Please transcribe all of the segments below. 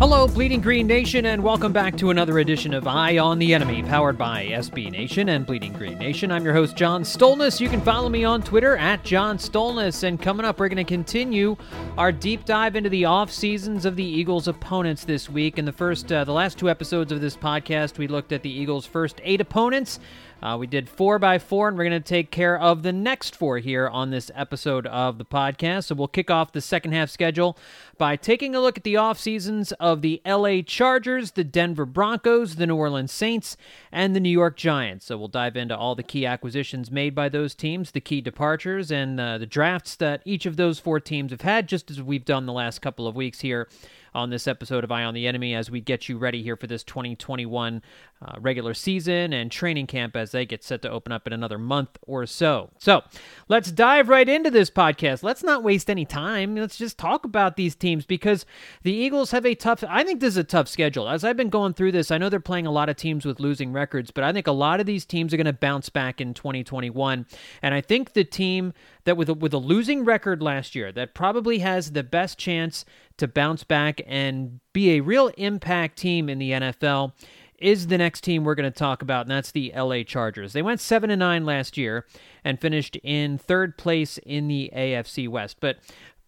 Hello, Bleeding Green Nation, and welcome back to another edition of Eye on the Enemy, powered by SB Nation and Bleeding Green Nation. I'm your host, John Stolnis. You can follow me on Twitter at John Stolnis. And coming up, we're going to continue our deep dive into the off seasons of the Eagles' opponents this week. In the first, uh, the last two episodes of this podcast, we looked at the Eagles' first eight opponents. Uh, we did four by four, and we're going to take care of the next four here on this episode of the podcast. So we'll kick off the second half schedule by taking a look at the off seasons of the LA Chargers, the Denver Broncos, the New Orleans Saints, and the New York Giants. So we'll dive into all the key acquisitions made by those teams, the key departures, and uh, the drafts that each of those four teams have had, just as we've done the last couple of weeks here on this episode of Eye on the Enemy as we get you ready here for this 2021 uh, regular season and training camp as they get set to open up in another month or so. So let's dive right into this podcast. Let's not waste any time. Let's just talk about these teams because the Eagles have a tough, I think this is a tough schedule. As I've been going through this, I know they're playing a lot of teams with losing records, but I think a lot of these teams are going to bounce back in 2021. And I think the team that with a, with a losing record last year that probably has the best chance to bounce back and be a real impact team in the NFL is the next team we're going to talk about, and that's the LA Chargers. They went 7 and 9 last year and finished in third place in the AFC West. But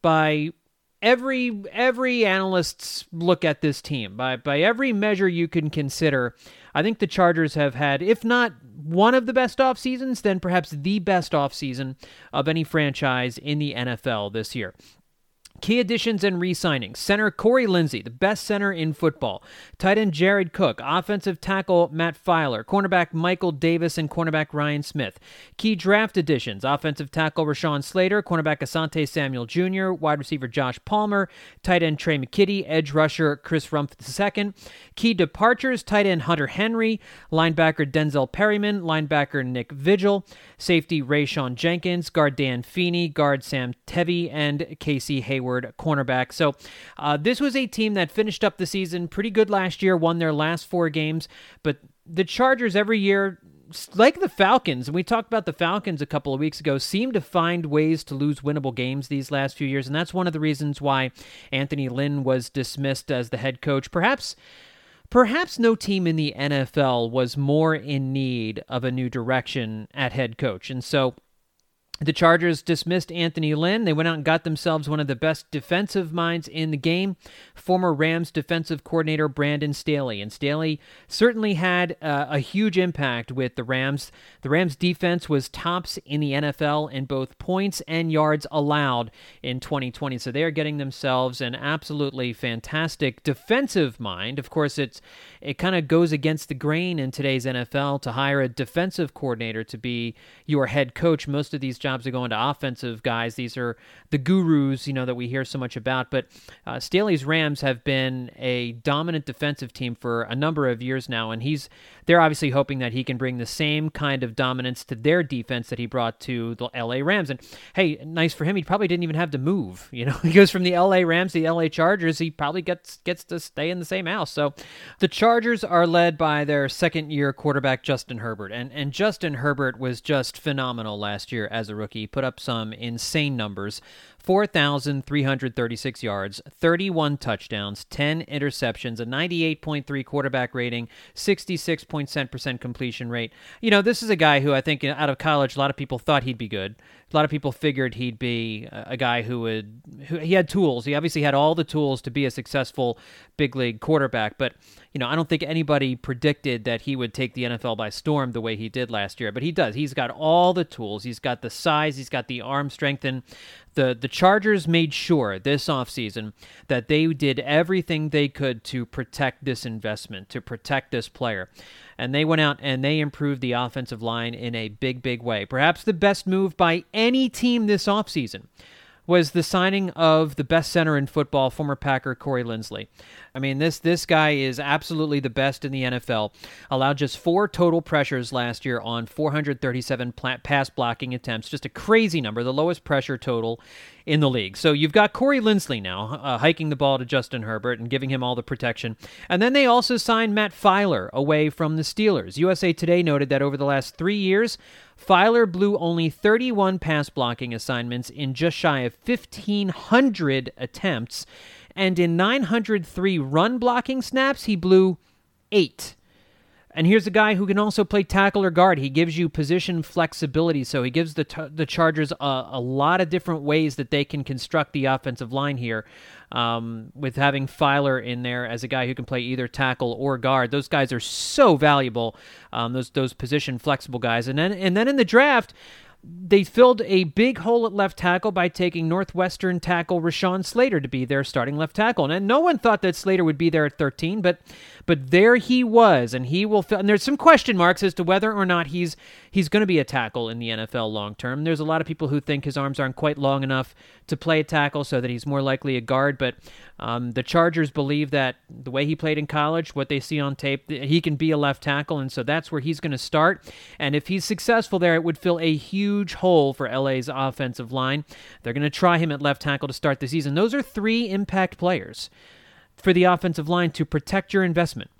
by every every analyst's look at this team, by by every measure you can consider, I think the Chargers have had, if not one of the best off seasons, then perhaps the best off season of any franchise in the NFL this year. Key additions and re signings. Center Corey Linsley, the best center in football. Tight end Jared Cook. Offensive tackle Matt Feiler. Cornerback Michael Davis and cornerback Ryan Smith. Key draft additions. Offensive tackle Rashawn Slater. Cornerback Asante Samuel Jr. Wide receiver Josh Palmer. Tight end Tre' McKitty. Edge rusher Chris Rumph II. Key departures. Tight end Hunter Henry. Linebacker Denzel Perryman. Linebacker Nick Vigil. Safety Rayshawn Jenkins. Guard Dan Feeney. Guard Sam Tevi. And Casey Hayward cornerback. So uh, this was a team that finished up the season pretty good last year, won their last four games, but the Chargers every year like the Falcons, and we talked about the Falcons a couple of weeks ago, seem to find ways to lose winnable games these last few years, and that's one of the reasons why Anthony Lynn was dismissed as the head coach. Perhaps perhaps no team in the NFL was more in need of a new direction at head coach. And so the Chargers dismissed Anthony Lynn. They went out and got themselves one of the best defensive minds in the game, former Rams defensive coordinator Brandon Staley. And Staley certainly had uh, a huge impact with the Rams. The Rams defense was tops in the NFL in both points and yards allowed in 2020. So they are getting themselves an absolutely fantastic defensive mind. Of course, it's it kind of goes against the grain in today's NFL to hire a defensive coordinator to be your head coach. Most of these jobs are going to offensive guys. These are the gurus, you know, that we hear so much about. But uh, Staley's Rams have been a dominant defensive team for a number of years now, and he's they're obviously hoping that he can bring the same kind of dominance to their defense that he brought to the LA Rams. And hey, nice for him. He probably didn't even have to move. You know, he goes from the LA Rams to the LA Chargers. He probably gets gets to stay in the same house. So the Chargers are led by their second year quarterback Justin Herbert, and and Justin Herbert was just phenomenal last year as a rookie. Put up some insane numbers. 4,336 yards, 31 touchdowns, 10 interceptions, a 98.3 quarterback rating, 66.7% completion rate. You know, this is a guy who I think out of college, a lot of people thought he'd be good. A lot of people figured he'd be a guy who would, who, he had tools. He obviously had all the tools to be a successful big league quarterback, but you know, I don't think anybody predicted that he would take the NFL by storm the way he did last year, but he does. He's got all the tools. He's got the size, he's got the arm strength, and the the Chargers made sure this offseason that they did everything they could to protect this investment, to protect this player. And they went out and they improved the offensive line in a big, big way. Perhaps the best move by any team this offseason was the signing of the best center in football, former Packer Corey Linsley. I mean, this this guy is absolutely the best in the NFL. Allowed just four total pressures last year on 437 pass blocking attempts, just a crazy number, the lowest pressure total in the league. So you've got Corey Linsley now uh, hiking the ball to Justin Herbert and giving him all the protection. And then they also signed Matt Feiler away from the Steelers. USA Today noted that over the last three years, Feiler blew only 31 pass blocking assignments in just shy of 1,500 attempts. And in 903 run blocking snaps, he blew eight. And here's a guy who can also play tackle or guard. He gives you position flexibility, so he gives the t- the Chargers a, a, lot of different ways that they can construct the offensive line here. Um, with having Feiler in there as a guy who can play either tackle or guard, those guys are so valuable. Um, those those position flexible guys, and then and then in the draft, they filled a big hole at left tackle by taking Northwestern tackle Rashawn Slater to be their starting left tackle. And no one thought that Slater would be there at 13, but but there he was, and he will. Fill, and there's some question marks as to whether or not he's he's going to be a tackle in the NFL long term. There's a lot of people who think his arms aren't quite long enough to play a tackle, so that he's more likely a guard. But um, the Chargers believe that the way he played in college, what they see on tape, he can be a left tackle, and so that's where he's going to start. And if he's successful there, it would fill a huge hole for LA's offensive line. They're going to try him at left tackle to start the season. Those are three impact players for the offensive line to protect your investment,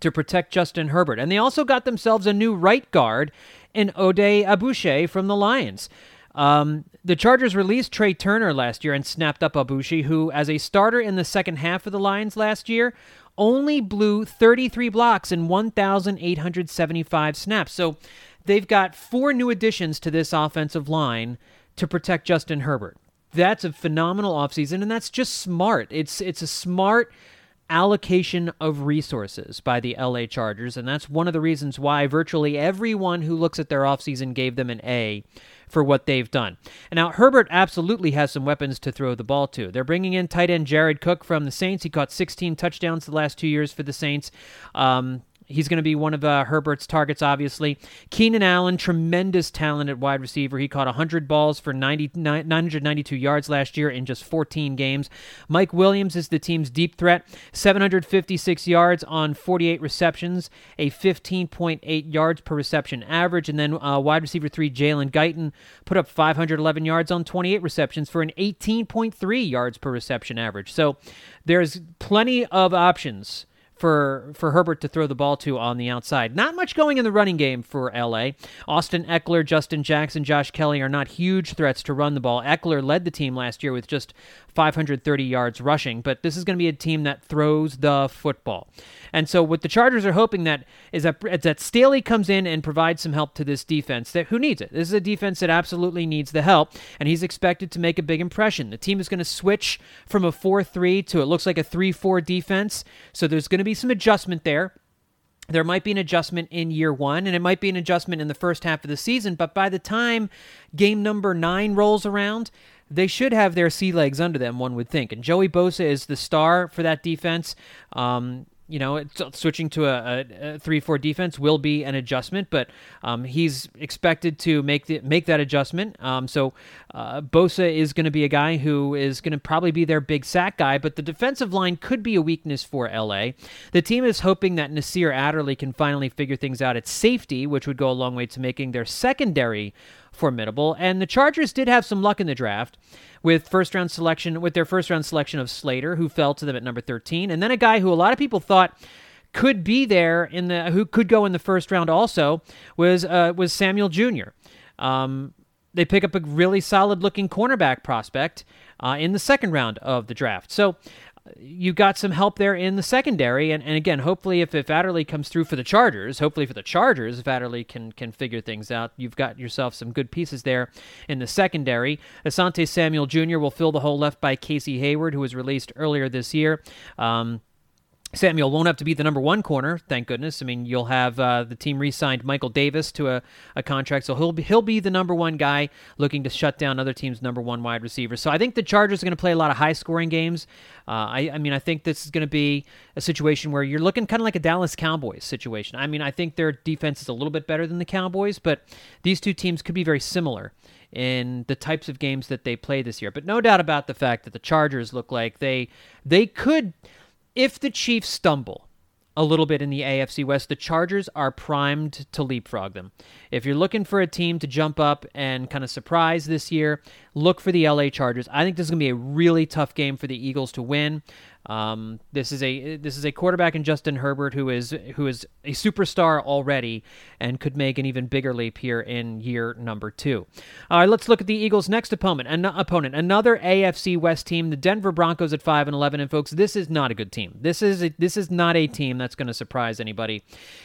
to protect Justin Herbert. And they also got themselves a new right guard in Oday Aboushi from the Lions. Um, the Chargers released Trai Turner last year and snapped up Aboushi, who, as a starter in the second half of the Lions last year, only blew 33 blocks in 1,875 snaps. So they've got four new additions to this offensive line to protect Justin Herbert that's a phenomenal offseason and that's just smart. It's it's a smart allocation of resources by the LA Chargers and that's one of the reasons why virtually everyone who looks at their offseason gave them an A for what they've done. Now Herbert absolutely has some weapons to throw the ball to. They're bringing in tight end Jared Cook from the Saints. He caught 16 touchdowns the last two years for the Saints. Um, He's going to be one of uh, Herbert's targets, obviously. Keenan Allen, tremendous talent at wide receiver. He caught 100 balls for 90, 992 yards last year in just 14 games. Mike Williams is the team's deep threat, 756 yards on 48 receptions, a 15.8 yards per reception average. And then uh, wide receiver three, Jalen Guyton, put up 511 yards on 28 receptions for an 18.3 yards per reception average. So there's plenty of options for for Herbert to throw the ball to on the outside. Not much going in the running game for LA. Austin Ekeler, Justin Jackson, Josh Kelley are not huge threats to run the ball. Eckler led the team last year with just 530 yards rushing, but this is going to be a team that throws the football. And so what the Chargers are hoping that is that, is that Staley comes in and provides some help to this defense that who needs it. This is a defense that absolutely needs the help, and he's expected to make a big impression. The team is going to switch from a 4-3 to it looks like a 3-4 defense, so there's going to be some adjustment there there might be an adjustment in year one, and it might be an adjustment in the first half of the season. But by the time game number nine rolls around, they should have their sea legs under them, one would think. And Joey Bosa is the star for that defense. Um, you know, switching to a, a, three-four defense will be an adjustment, but um, he's expected to make the, make that adjustment. Um, so uh, Bosa is going to be a guy who is going to probably be their big sack guy, but the defensive line could be a weakness for LA. The team is hoping that Nasir Adderley can finally figure things out at safety, which would go a long way to making their secondary formidable. And the Chargers did have some luck in the draft with first round selection with their first round selection of Slater, who fell to them at number 13, and then a guy who a lot of people thought could be there in the who could go in the first round also was uh, was Samuel Jr. Um, they pick up a really solid looking cornerback prospect uh, in the second round of the draft. So you got some help there in the secondary. And, and again, hopefully, if, if Adderley comes through for the Chargers, hopefully for the Chargers, if Adderley can, can figure things out, you've got yourself some good pieces there in the secondary. Asante Samuel Jr. will fill the hole left by Casey Hayward, who was released earlier this year. Um, Samuel won't have to be the number one corner, thank goodness. I mean, you'll have uh, the team re-signed Michael Davis to a, a contract, so he'll be he'll be the number one guy looking to shut down other teams' number one wide receiver. So I think the Chargers are going to play a lot of high-scoring games. Uh, I, I mean, I think this is going to be a situation where you're looking kind of like a Dallas Cowboys situation. I mean, I think their defense is a little bit better than the Cowboys, but these two teams could be very similar in the types of games that they play this year. But no doubt about the fact that the Chargers look like they they could if the Chiefs stumble a little bit in the AFC West, the Chargers are primed to leapfrog them. If you're looking for a team to jump up and kind of surprise this year, look for the LA Chargers. I think this is going to be a really tough game for the Eagles to win. Um, this is a this is a quarterback in Justin Herbert who is who is a superstar already and could make an even bigger leap here in year number two. All right, let's look at the Eagles' next opponent. An- opponent, another AFC West team, the Denver Broncos at five and eleven. And folks, this is not a good team. This is a, this is not a team that's going to surprise anybody.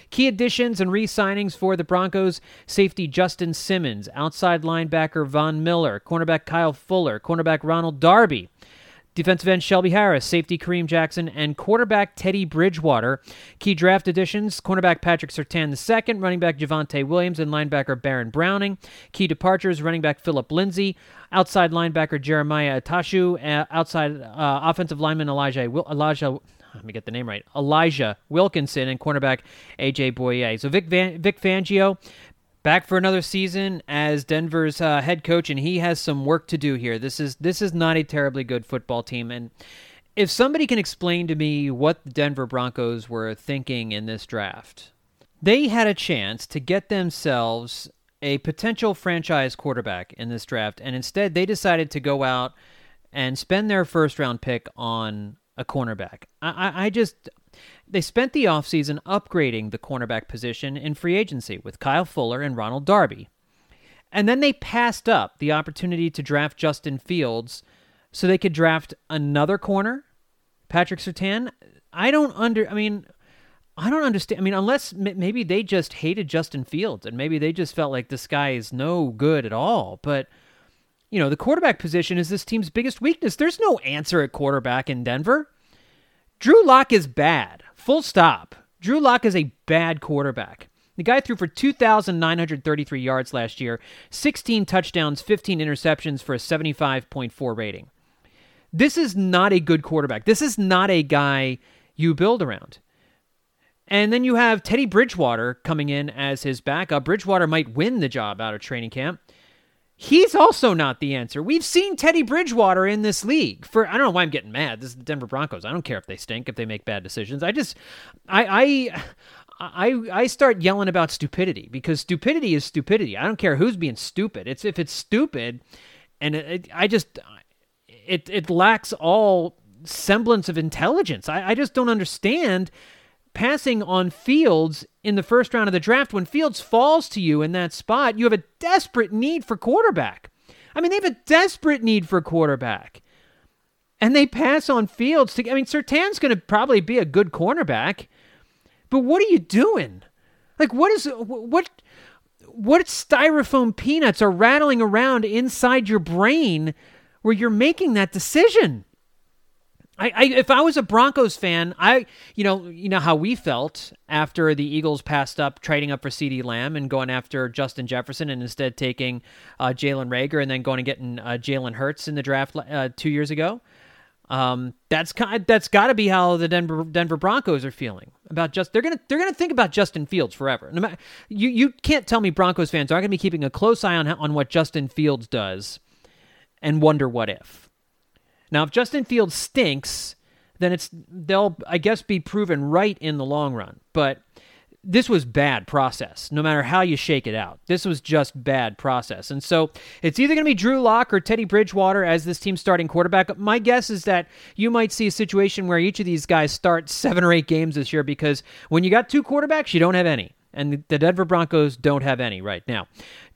Key additions and re-signings for the Broncos: safety Justin Simmons, outside linebacker Von Miller, cornerback Kyle Fuller, cornerback Ronald Darby. Defensive end Shelby Harris, safety Kareem Jackson, and quarterback Teddy Bridgewater. Key draft additions cornerback Patrick Surtain II, running back Javonte Williams, and linebacker Baron Browning. Key departures running back Philip Lindsay, outside linebacker Jeremiah Attaochu, uh, outside uh, offensive lineman Elijah, Elijah let me get the name right. Elijah Wilkinson and cornerback AJ Bouye. So Vic Van, Vic Fangio back for another season as Denver's uh, head coach, and he has some work to do here. This is this is not a terribly good football team, and if somebody can explain to me what the Denver Broncos were thinking in this draft, they had a chance to get themselves a potential franchise quarterback in this draft, and instead they decided to go out and spend their first round pick on a cornerback. I, I, I just they spent the offseason upgrading the cornerback position in free agency with Kyle Fuller and Ronald Darby. And then they passed up the opportunity to draft Justin Fields so they could draft another corner, Patrick Surtain. I don't under I mean I don't understand. I mean, unless maybe they just hated Justin Fields and maybe they just felt like this guy is no good at all. But, you know, the quarterback position is this team's biggest weakness. There's no answer at quarterback in Denver. Drew Lock is bad. Full stop. Drew Lock is a bad quarterback. The guy threw for 2,933 yards last year, 16 touchdowns, 15 interceptions for a 75.4 rating. This is not a good quarterback. This is not a guy you build around. And then you have Teddy Bridgewater coming in as his backup. Bridgewater might win the job out of training camp. He's also not the answer. We've seen Teddy Bridgewater in this league for I don't know why I'm getting mad. This is the Denver Broncos. I don't care if they stink, if they make bad decisions. I just I I I I start yelling about stupidity because stupidity is stupidity. I don't care who's being stupid. It's if it's stupid and it, it, I just it it lacks all semblance of intelligence. I, I just don't understand passing on Fields in the first round of the draft, when Fields falls to you in that spot, you have a desperate need for quarterback. I mean, they have a desperate need for quarterback. And they pass on Fields to I mean, Surtain's gonna probably be a good cornerback. But what are you doing? Like what is what what styrofoam peanuts are rattling around inside your brain where you're making that decision? I, I, if I was a Broncos fan, I you know you know how we felt after the Eagles passed up trading up for CeeDee Lamb and going after Justin Jefferson and instead taking uh, Jalen Reagor and then going and getting uh, Jalen Hurts in the draft uh, two years ago. Um, that's kind that's got to be how the Denver Denver Broncos are feeling about just they're gonna they're gonna think about Justin Fields forever. No matter, you you can't tell me Broncos fans aren't gonna be keeping a close eye on on what Justin Fields does and wonder what if. Now, if Justin Fields stinks, then it's they'll I guess be proven right in the long run. But this was bad process, no matter how you shake it out. This was just bad process. And so it's either going to be Drew Lock or Teddy Bridgewater as this team's starting quarterback. My guess is that you might see a situation where each of these guys start seven or eight games this year because when you got two quarterbacks, you don't have any and the Denver Broncos don't have any right now.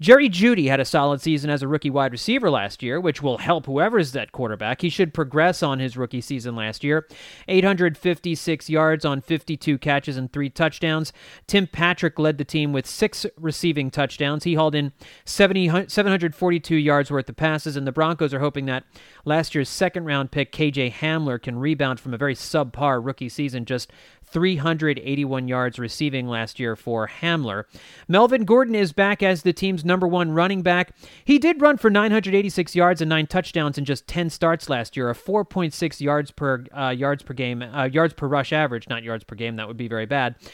Jerry Jeudy had a solid season as a rookie wide receiver last year, which will help whoever's that quarterback. He should progress on his rookie season last year. 856 yards on 52 catches and three touchdowns. Tim Patrick led the team with six receiving touchdowns. He hauled in 70, 742 yards worth of passes, and the Broncos are hoping that last year's second round pick, KJ Hamler, can rebound from a very subpar rookie season, just 381 yards receiving last year for Hamler. Melvin Gordon is back as the team's number one running back. He did run for 986 yards and nine touchdowns in just 10 starts last year, a 4.6 yards per uh, yards per game, uh, yards per rush average, not yards per game. That would be very bad.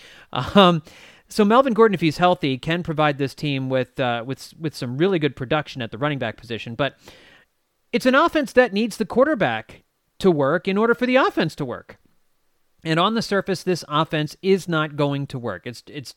Um, so Melvin Gordon, if he's healthy, can provide this team with uh, with with some really good production at the running back position. But it's an offense that needs the quarterback to work in order for the offense to work. And on the surface, this offense is not going to work. It's it's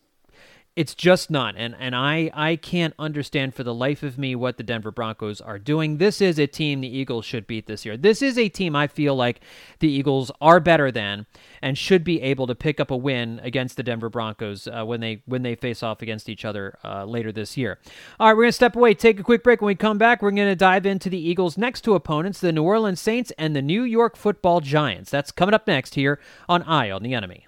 it's just not. And and I I can't understand for the life of me what the Denver Broncos are doing. This is a team the Eagles should beat this year. This is a team I feel like the Eagles are better than and should be able to pick up a win against the Denver Broncos uh, when they when they face off against each other uh, later this year. All right, we're gonna step away, take a quick break. When we come back, we're gonna dive into the Eagles' next two opponents, the New Orleans Saints and the New York Football Giants. That's coming up next here on Eye on the Enemy.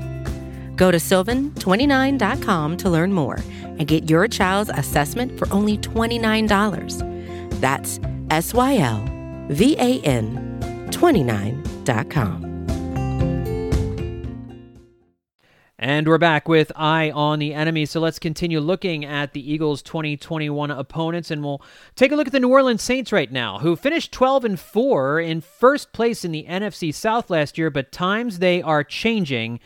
Go to sylvan29.com to learn more and get your child's assessment for only $29. That's S Y L V A N 29.com. And we're back with Eye on the Enemy. So let's continue looking at the Eagles' 2021 opponents, and we'll take a look at the New Orleans Saints right now, who finished 12 and 4 in first place in the NFC South last year, but times they are changing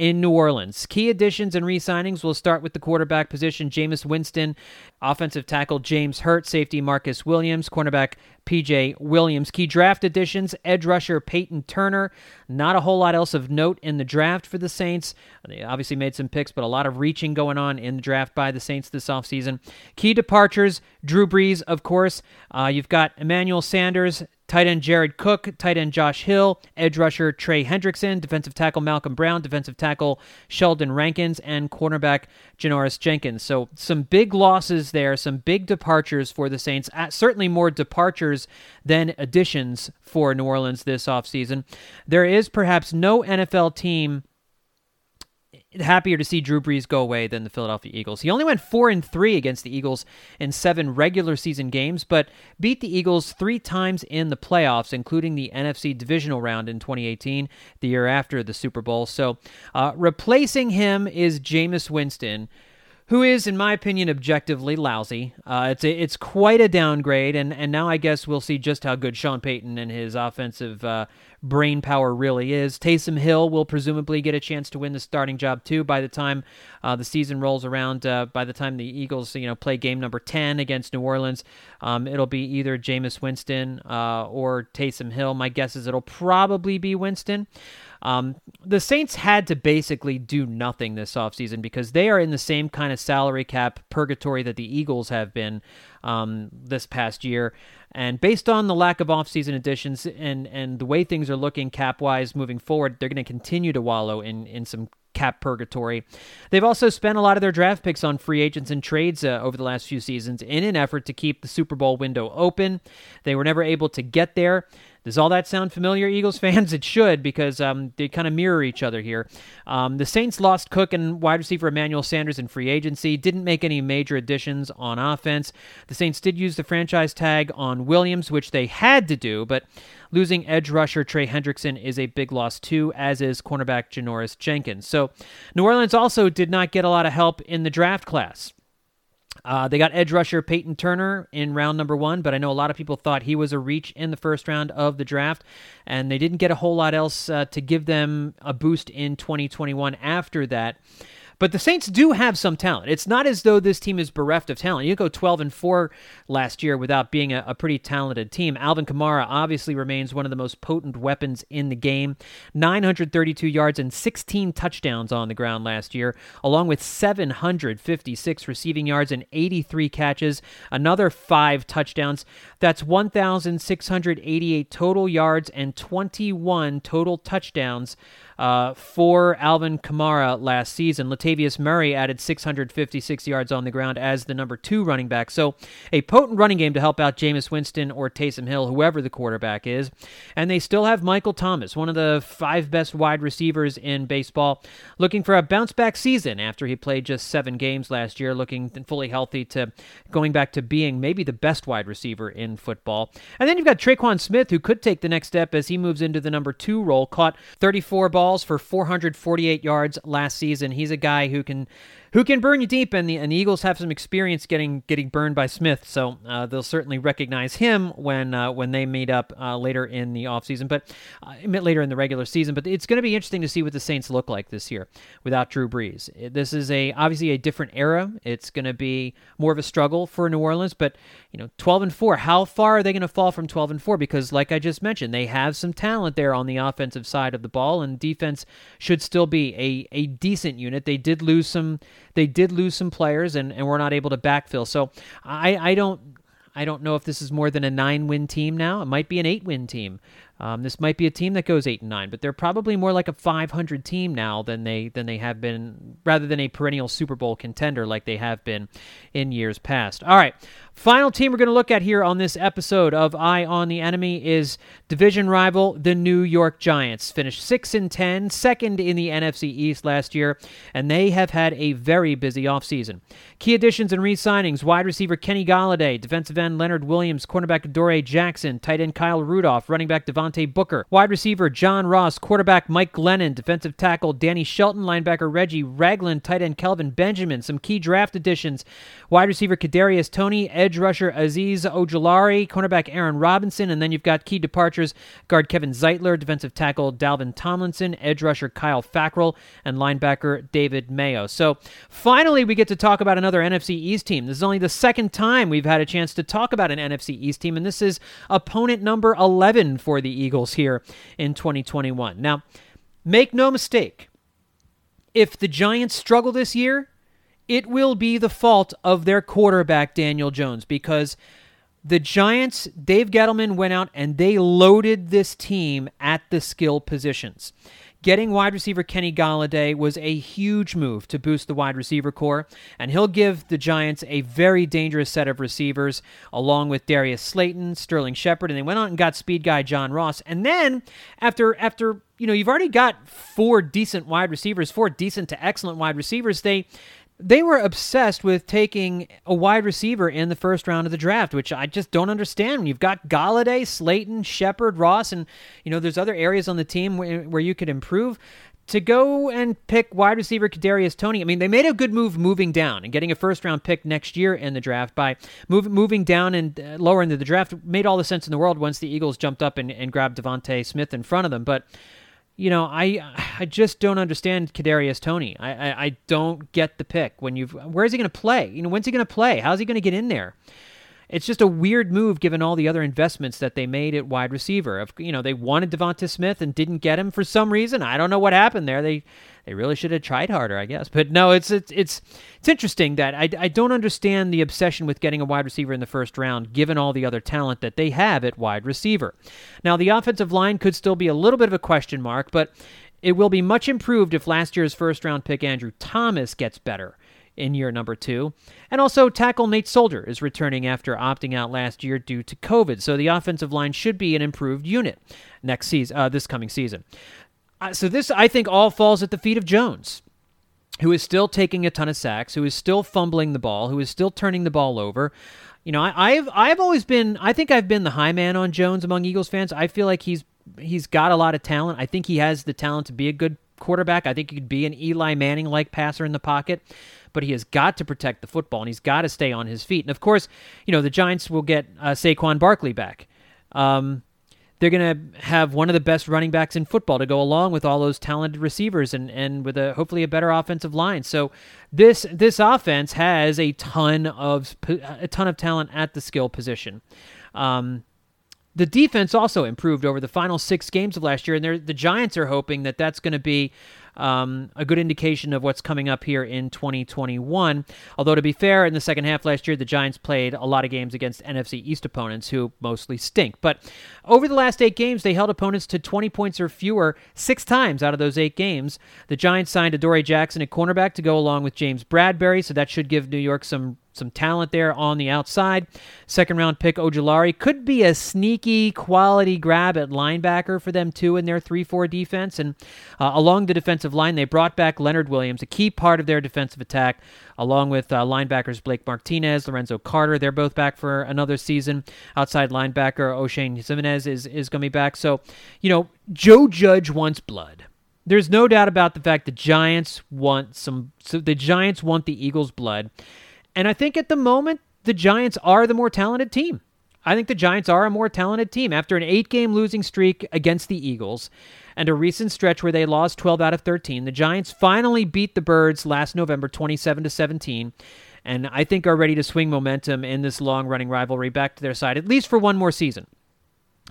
in New Orleans. Key additions and re-signings will start with the quarterback position, Jameis Winston, offensive tackle James Hurst, safety Marcus Williams, cornerback PJ Williams. Key draft additions, edge rusher Peyton Turner. Not a whole lot else of note in the draft for the Saints. They obviously made some picks, but a lot of reaching going on in the draft by the Saints this offseason. Key departures, Drew Brees, of course. Uh, you've got Emmanuel Sanders, Tight end Jared Cook, tight end Josh Hill, edge rusher Trey Hendrickson, defensive tackle Malcolm Brown, defensive tackle Sheldon Rankins, and cornerback Janoris Jenkins. So some big losses there, some big departures for the Saints. Certainly more departures than additions for New Orleans this offseason. There is perhaps no NFL team happier to see Drew Brees go away than the Philadelphia Eagles. He only went 4 and 3 against the Eagles in 7 regular season games, but beat the Eagles 3 times in the playoffs, including the NFC divisional round in 2018, the year after the Super Bowl. So, uh, replacing him is Jameis Winston who is, in my opinion, objectively lousy. Uh, it's a, it's quite a downgrade, and, and now I guess we'll see just how good Sean Payton and his offensive uh, brain power really is. Taysom Hill will presumably get a chance to win the starting job too by the time uh, the season rolls around. Uh, by the time the Eagles, you know, play game number ten against New Orleans, um, it'll be either Jameis Winston uh, or Taysom Hill. My guess is it'll probably be Winston. Um, the Saints had to basically do nothing this offseason because they are in the same kind of salary cap purgatory that the Eagles have been um, this past year. And based on the lack of offseason additions and, and the way things are looking cap wise moving forward, they're going to continue to wallow in, in some cap purgatory. They've also spent a lot of their draft picks on free agents and trades uh, over the last few seasons in an effort to keep the Super Bowl window open. They were never able to get there. Does all that sound familiar, Eagles fans? It should because um, they kind of mirror each other here. Um, the Saints lost Cook and wide receiver Emmanuel Sanders in free agency, didn't make any major additions on offense. The Saints did use the franchise tag on Williams, which they had to do, but losing edge rusher Trey Hendrickson is a big loss too, as is cornerback Janoris Jenkins. So New Orleans also did not get a lot of help in the draft class. Uh, they got edge rusher Peyton Turner in round number one, but I know a lot of people thought he was a reach in the first round of the draft, and they didn't get a whole lot else uh, to give them a boost in 2021 after that. But the Saints do have some talent. It's not as though this team is bereft of talent. You go 12 and 4 last year without being a, a, pretty talented team. Alvin Kamara obviously remains one of the most potent weapons in the game. 932 yards and 16 touchdowns on the ground last year, along with 756 receiving yards and 83 catches, another 5 touchdowns. That's 1,688 total yards and 21 total touchdowns uh, for Alvin Kamara last season. Latavius Murray added 656 yards on the ground as the number two running back. So a potent running game to help out Jameis Winston or Taysom Hill, whoever the quarterback is. And they still have Michael Thomas, one of the five best wide receivers in baseball, looking for a bounce back season after he played just seven games last year, looking fully healthy to going back to being maybe the best wide receiver in football. And then you've got Tre'Quan Smith, who could take the next step as he moves into the number two role, caught 34 balls for 448 yards last season. He's a guy who can who can burn you deep, and the, and the Eagles have some experience getting getting burned by Smith, so uh, they'll certainly recognize him when uh, when they meet up uh, later in the offseason, but uh, later in the regular season. But it's going to be interesting to see what the Saints look like this year without Drew Brees. This is a obviously a different era. It's going to be more of a struggle for New Orleans, but you know, 12 and 4. How far are they going to fall from 12 and 4? Because, like I just mentioned, they have some talent there on the offensive side of the ball, and defense should still be a, a decent unit. They did lose some they did lose some players and, and were not able to backfill. So I, I don't I don't know if this is more than a nine win team now. It might be an eight win team. Um, this might be a team that goes eight and nine, but they're probably more like a 500 team now than they than they have been, rather than a perennial Super Bowl contender like they have been in years past. All right, final team we're going to look at here on this episode of Eye on the Enemy is division rival the New York Giants. Finished six and 10, second in the NFC East last year, and they have had a very busy offseason. Key additions and re-signings: wide receiver Kenny Golladay, defensive end Leonard Williams, cornerback Adoree Jackson, tight end Kyle Rudolph, running back Devontae Devontae Booker. Wide receiver John Ross, quarterback Mike Glennon, defensive tackle Danny Shelton, linebacker Reggie Ragland, tight end Kelvin Benjamin. Some key draft additions: wide receiver Kadarius Toney, edge rusher Azeez Ojulari, cornerback Aaron Robinson, and then you've got key departures: guard Kevin Zeitler, defensive tackle Dalvin Tomlinson, edge rusher Kyle Fackrell, and linebacker David Mayo. So finally, we get to talk about another NFC East team. This is only the second time we've had a chance to talk about an NFC East team, and this is opponent number 11 for the Eagles here in 2021. Now, make no mistake, if the Giants struggle this year, it will be the fault of their quarterback, Daniel Jones, because the Giants, Dave Gettleman went out and they loaded this team at the skill positions. Getting wide receiver Kenny Golladay was a huge move to boost the wide receiver corps, and he'll give the Giants a very dangerous set of receivers, along with Darius Slayton, Sterling Shepard, and they went on and got speed guy John Ross. And then after after you know you've already got four decent wide receivers, four decent to excellent wide receivers, they they were obsessed with taking a wide receiver in the first round of the draft, which I just don't understand. You've got Golladay, Slayton, Shepard, Ross, and you know there's other areas on the team where, where you could improve. To go and pick wide receiver Kadarius Toney, I mean, they made a good move moving down and getting a first round pick next year in the draft by move, moving down and uh, lower into the draft made all the sense in the world once the Eagles jumped up and, and grabbed DeVonta Smith in front of them. But you know, I I just don't understand Kadarius Toney. I, I, I don't get the pick when you've. Where is he going to play? You know, when's he going to play? How's he going to get in there? It's just a weird move given all the other investments that they made at wide receiver. If you know they wanted DeVonta Smith and didn't get him for some reason, I don't know what happened there. They they really should have tried harder, I guess. But no, it's it's it's it's interesting that I, I don't understand the obsession with getting a wide receiver in the first round, given all the other talent that they have at wide receiver. Now, the offensive line could still be a little bit of a question mark, but it will be much improved if last year's first round pick Andrew Thomas gets better in year number two. And also, tackle Nate Solder is returning after opting out last year due to COVID. So the offensive line should be an improved unit next season, uh, this coming season. Uh, so this, I think, all falls at the feet of Jones, who is still taking a ton of sacks, who is still fumbling the ball, who is still turning the ball over. You know, I, have I've always been I think I've been the high man on Jones among Eagles fans. I feel like he's he's got a lot of talent. I think he has the talent to be a good quarterback. I think he could be an Eli Manning like passer in the pocket, but he has got to protect the football and he's got to stay on his feet. And of course, you know the Giants will get uh, Saquon Barkley back. Um, they're going to have one of the best running backs in football to go along with all those talented receivers and, and with a hopefully a better offensive line. So this this offense has a ton of a ton of talent at the skill position. Um, the defense also improved over the final six games of last year, and the Giants are hoping that that's going to be um, a good indication of what's coming up here in 2021. Although, to be fair, in the second half last year, the Giants played a lot of games against NFC East opponents who mostly stink. But over the last eight games, they held opponents to 20 points or fewer six times out of those eight games. The Giants signed Adoree Jackson at cornerback to go along with James Bradberry, so that should give New York some some talent there on the outside. Second round pick Ojulari could be a sneaky quality grab at linebacker for them too in their 3-4 defense. And uh, along the defensive line, they brought back Leonard Williams, a key part of their defensive attack, along with uh, linebackers Blake Martinez, Lorenzo Carter. They're both back for another season. Outside linebacker Oshane Ximines is is going to be back. So, you know, Joe Judge wants blood. There's no doubt about the fact the Giants want some. So the Giants want the Eagles' blood. And I think at the moment, the Giants are the more talented team. I think the Giants are a more talented team. After an eight game losing streak against the Eagles and a recent stretch where they lost 12 out of 13, the Giants finally beat the Birds last November 27 to 17 and I think are ready to swing momentum in this long running rivalry back to their side, at least for one more season.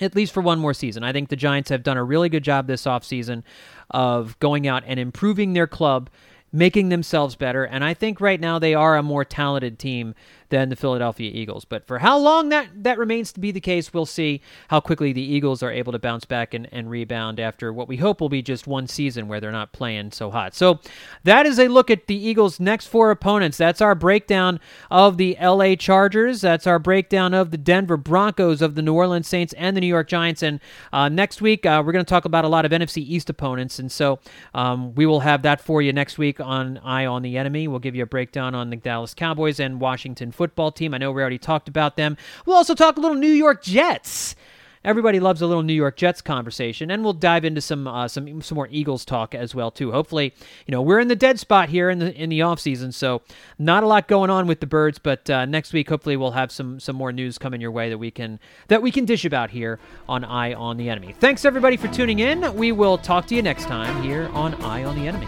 At least for one more season. I think the Giants have done a really good job this offseason of going out and improving their club making themselves better. And I think right now they are a more talented team than the Philadelphia Eagles. But for how long that, that remains to be the case, we'll see how quickly the Eagles are able to bounce back and, and rebound after what we hope will be just one season where they're not playing so hot. So that is a look at the Eagles' next four opponents. That's our breakdown of the LA Chargers. That's our breakdown of the Denver Broncos, of the New Orleans Saints, and the New York Giants. And uh, next week, uh, we're going to talk about a lot of NFC East opponents. And so um, we will have that for you next week on Eye on the Enemy. We'll give you a breakdown on the Dallas Cowboys and Washington football team. I know we already talked about them. We'll also talk a little New York Jets. Everybody loves a little New York Jets conversation, and we'll dive into some uh, some some more Eagles talk as well too. Hopefully, you know we're in the dead spot here in the in the off season, so not a lot going on with the Birds. But uh, next week, hopefully, we'll have some some more news coming your way that we can that we can dish about here on Eye on the Enemy. Thanks everybody for tuning in. We will talk to you next time here on Eye on the Enemy.